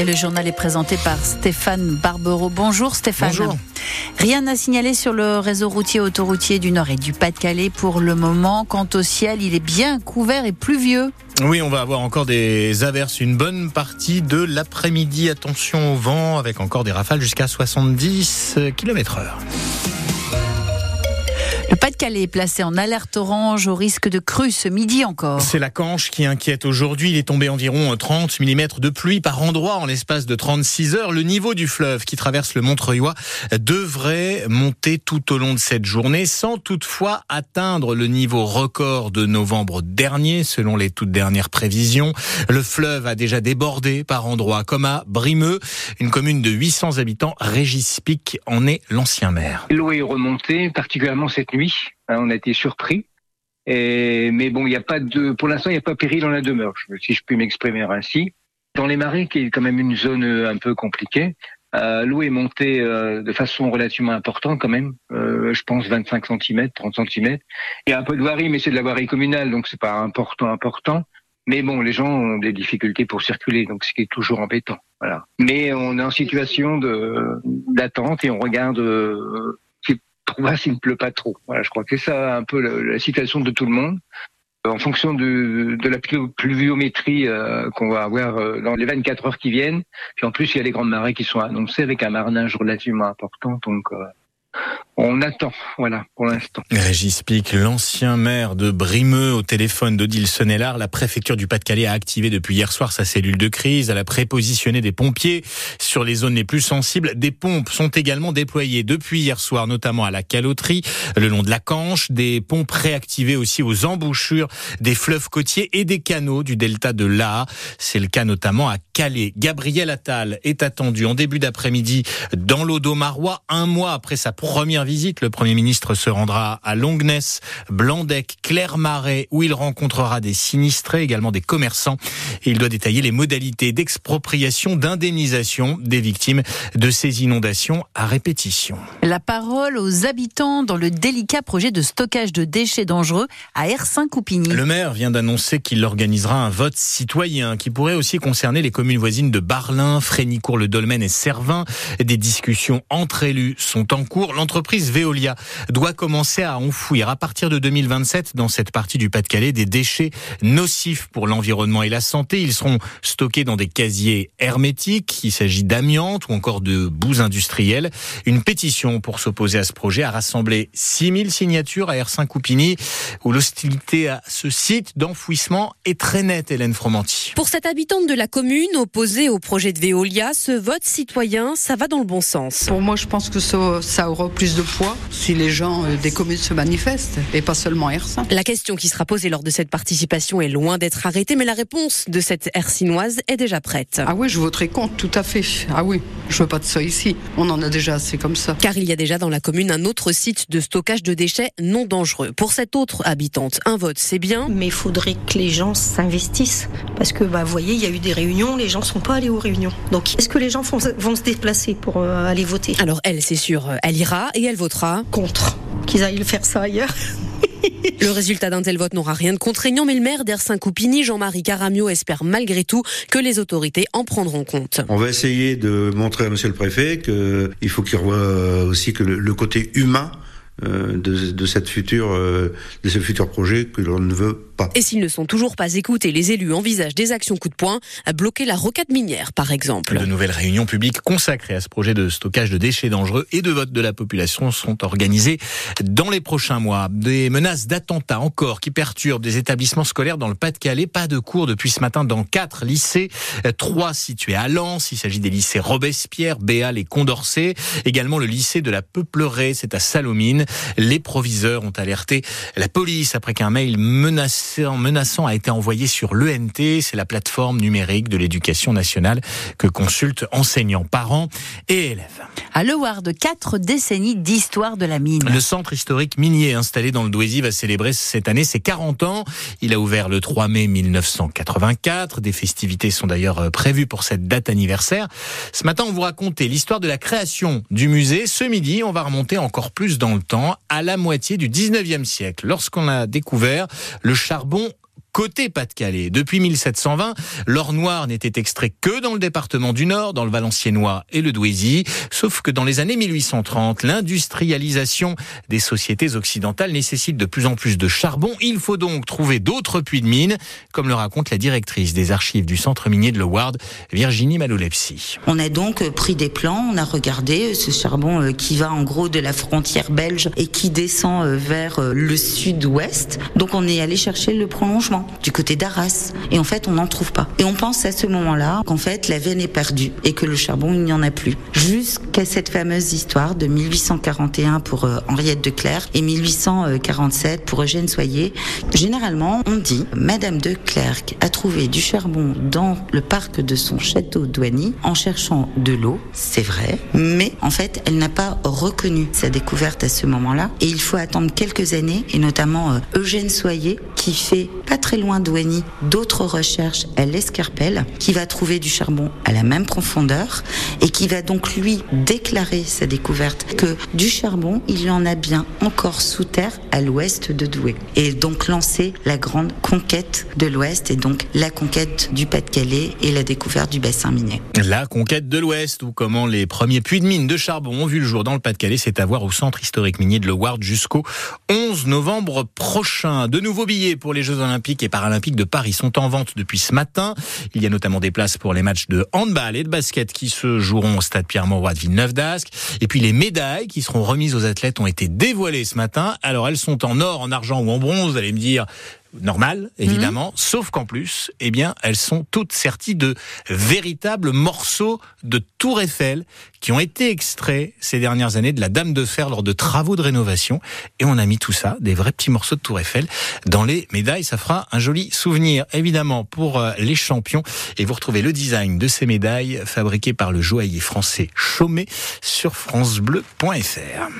Et le journal est présenté par Stéphane Barbero. Bonjour Stéphane. Bonjour. Rien à signaler sur le réseau routier autoroutier du Nord et du Pas-de-Calais pour le moment. Quant au ciel, il est bien couvert et pluvieux. Oui, on va avoir encore des averses une bonne partie de l'après-midi. Attention au vent avec encore des rafales jusqu'à 70 km heure. Le Pas-de-Calais est placé en alerte orange au risque de crue ce midi encore. C'est la Canche qui inquiète aujourd'hui. Il est tombé environ 30 mm de pluie par endroit en l'espace de 36 heures. Le niveau du fleuve qui traverse le Montreuil devrait monter tout au long de cette journée sans toutefois atteindre le niveau record de novembre dernier selon les toutes dernières prévisions. Le fleuve a déjà débordé par endroits comme à Brimeux, une commune de 800 habitants. Régis Pic en est l'ancien maire. L'eau est remontée, particulièrement cette nuit. Hein, on a été surpris. Mais bon, il n'y a pas de, pour l'instant, il n'y a pas péril dans la demeure, si je puis m'exprimer ainsi. Dans les marais, qui est quand même une zone euh, un peu compliquée, euh, l'eau est montée euh, de façon relativement importante quand même. Je pense 25 cm, 30 cm. Il y a un peu de voirie, mais c'est de la voirie communale, donc c'est pas important, important. Mais bon, les gens ont des difficultés pour circuler, donc ce qui est toujours embêtant. Mais on est en situation de d'attente et on regarde euh, voir s'il ne pleut pas trop. Voilà, je crois que c'est ça un peu la, situation de tout le monde. En fonction de, de la pluviométrie euh, qu'on va avoir euh, dans les 24 heures qui viennent, puis en plus il y a les grandes marées qui sont annoncées avec un marnage relativement important, donc euh, on attend, voilà, pour l'instant. Régis Pic, l'ancien maire de Brimeux, au téléphone d'Odile Sonnellard, la préfecture du Pas-de-Calais a activé depuis hier soir sa cellule de crise. Elle a prépositionné des pompiers sur les zones les plus sensibles. Des pompes sont également déployées depuis hier soir, notamment à la caloterie, le long de la Canche. Des pompes réactivées aussi aux embouchures des fleuves côtiers et des canaux du delta de l'A. C'est le cas notamment à Calais. Gabriel Attal est attendu en début d'après-midi dans l'Audomarois, un mois après sa première visite, le Premier ministre se rendra à Longness, Blandec, Clermarais, où il rencontrera des sinistrés, également des commerçants. Et il doit détailler les modalités d'expropriation, d'indemnisation des victimes de ces inondations à répétition. La parole aux habitants dans le délicat projet de stockage de déchets dangereux à R5-Coupigny. Le maire vient d'annoncer qu'il organisera un vote citoyen qui pourrait aussi concerner les communes voisines de Barlin, Frénicourt-le-Dolmen et Servin. Des discussions entre élus sont en cours l'entreprise Veolia doit commencer à enfouir à partir de 2027 dans cette partie du Pas-de-Calais des déchets nocifs pour l'environnement et la santé. Ils seront stockés dans des casiers hermétiques. Il s'agit d'amiante ou encore de boues industrielles. Une pétition pour s'opposer à ce projet a rassemblé 6000 signatures à R5 Coupigny où l'hostilité à ce site d'enfouissement est très nette, Hélène Fromanti. Pour cette habitante de la commune opposée au projet de Veolia, ce vote citoyen, ça va dans le bon sens. Pour moi, je pense que ça, ça aura plus de poids si les gens euh, des communes se manifestent et pas seulement R5. La question qui sera posée lors de cette participation est loin d'être arrêtée, mais la réponse de cette hercinoise est déjà prête. Ah oui, je voterai contre, tout à fait. Ah oui, je veux pas de ça ici. On en a déjà assez comme ça. Car il y a déjà dans la commune un autre site de stockage de déchets non dangereux. Pour cette autre habitante, un vote c'est bien. Mais il faudrait que les gens s'investissent. Parce que, bah, vous voyez, il y a eu des réunions, les gens sont pas allés aux réunions. Donc, est-ce que les gens vont, vont se déplacer pour euh, aller voter? Alors, elle, c'est sûr, elle ira et elle votera contre. Qu'ils aillent faire ça ailleurs. Le résultat d'un tel vote n'aura rien de contraignant, mais le maire d'Ersin-Coupigny, Jean-Marie Caramio, espère malgré tout que les autorités en prendront compte. On va essayer de montrer à monsieur le préfet qu'il faut qu'il revoie aussi que le, côté humain euh, de, de, cette future, euh, de ce futur projet que l'on ne veut pas. Et s'ils ne sont toujours pas écoutés, les élus envisagent des actions coup de poing à bloquer la rocade minière, par exemple. De nouvelles réunions publiques consacrées à ce projet de stockage de déchets dangereux et de vote de la population sont organisées dans les prochains mois. Des menaces d'attentats encore qui perturbent des établissements scolaires dans le Pas-de-Calais. Pas de cours depuis ce matin dans quatre lycées, trois situés à Lens. Il s'agit des lycées Robespierre, Béal et Condorcet. Également le lycée de la Peuplerée, c'est à Salomine. Les proviseurs ont alerté la police après qu'un mail menaçant, menaçant a été envoyé sur l'ENT, c'est la plateforme numérique de l'éducation nationale que consultent enseignants, parents et élèves. À de quatre décennies d'histoire de la mine. Le centre historique minier installé dans le Douaisis va célébrer cette année ses 40 ans. Il a ouvert le 3 mai 1984. Des festivités sont d'ailleurs prévues pour cette date anniversaire. Ce matin, on vous racontait l'histoire de la création du musée. Ce midi, on va remonter encore plus dans le temps à la moitié du 19e siècle, lorsqu'on a découvert le charbon côté Pas-de-Calais. Depuis 1720, l'or noir n'était extrait que dans le département du Nord, dans le Valenciennois et le Douaisis, sauf que dans les années 1830, l'industrialisation des sociétés occidentales nécessite de plus en plus de charbon. Il faut donc trouver d'autres puits de mines, comme le raconte la directrice des archives du centre minier de Loward, Virginie Malolepsi. On a donc pris des plans, on a regardé ce charbon euh, qui va en gros de la frontière belge et qui descend euh, vers euh, le sud-ouest. Donc on est allé chercher le prolongement du côté d'Arras et en fait on n'en trouve pas. Et on pense à ce moment-là qu'en fait la veine est perdue et que le charbon il n'y en a plus. Jusqu'à cette fameuse histoire de 1841 pour Henriette de Clercq et 1847 pour Eugène Soyer. Généralement on dit Madame de Clercq a trouvé du charbon dans le parc de son château douanier en cherchant de l'eau, c'est vrai, mais en fait elle n'a pas reconnu sa découverte à ce moment-là. Et il faut attendre quelques années, et notamment euh, Eugène Soyer, qui fait pas très loin d'Ouani d'autres recherches à l'Escarpelle, qui va trouver du charbon à la même profondeur, et qui va donc lui déclarer sa découverte que du charbon, il en a bien encore sous terre à l'ouest de Douai. Et donc lancer la grande conquête de l'ouest, et donc la conquête du Pas-de-Calais et la découverte du bassin minier. La conquête de l'ouest, ou comment les premiers puits de mines de charbon ont vu le jour dans le Pas-de-Calais, c'est à voir au centre historique minier de Loward jusqu'au 11 novembre prochain. De nouveaux billets pour les Jeux Olympiques et Paralympiques de Paris sont en vente depuis ce matin. Il y a notamment des places pour les matchs de handball et de basket qui se joueront au stade Pierre-Mauroy de Villeneuve-d'Ascq. Et puis les médailles qui seront remises aux athlètes ont été dévoilées ce matin. Alors elles sont en or, en argent ou en bronze. Allez me dire, normal, évidemment, mhm. sauf qu'en plus, eh bien, elles sont toutes serties de véritables morceaux de Tour Eiffel qui ont été extraits ces dernières années de la Dame de Fer lors de travaux de rénovation. Et on a mis tout ça, des vrais petits morceaux de Tour Eiffel, dans les médailles. Ça fera un joli souvenir, évidemment, pour euh, les champions. Et vous retrouvez le design de ces médailles fabriquées par le joaillier français Chaumet sur francebleu.fr.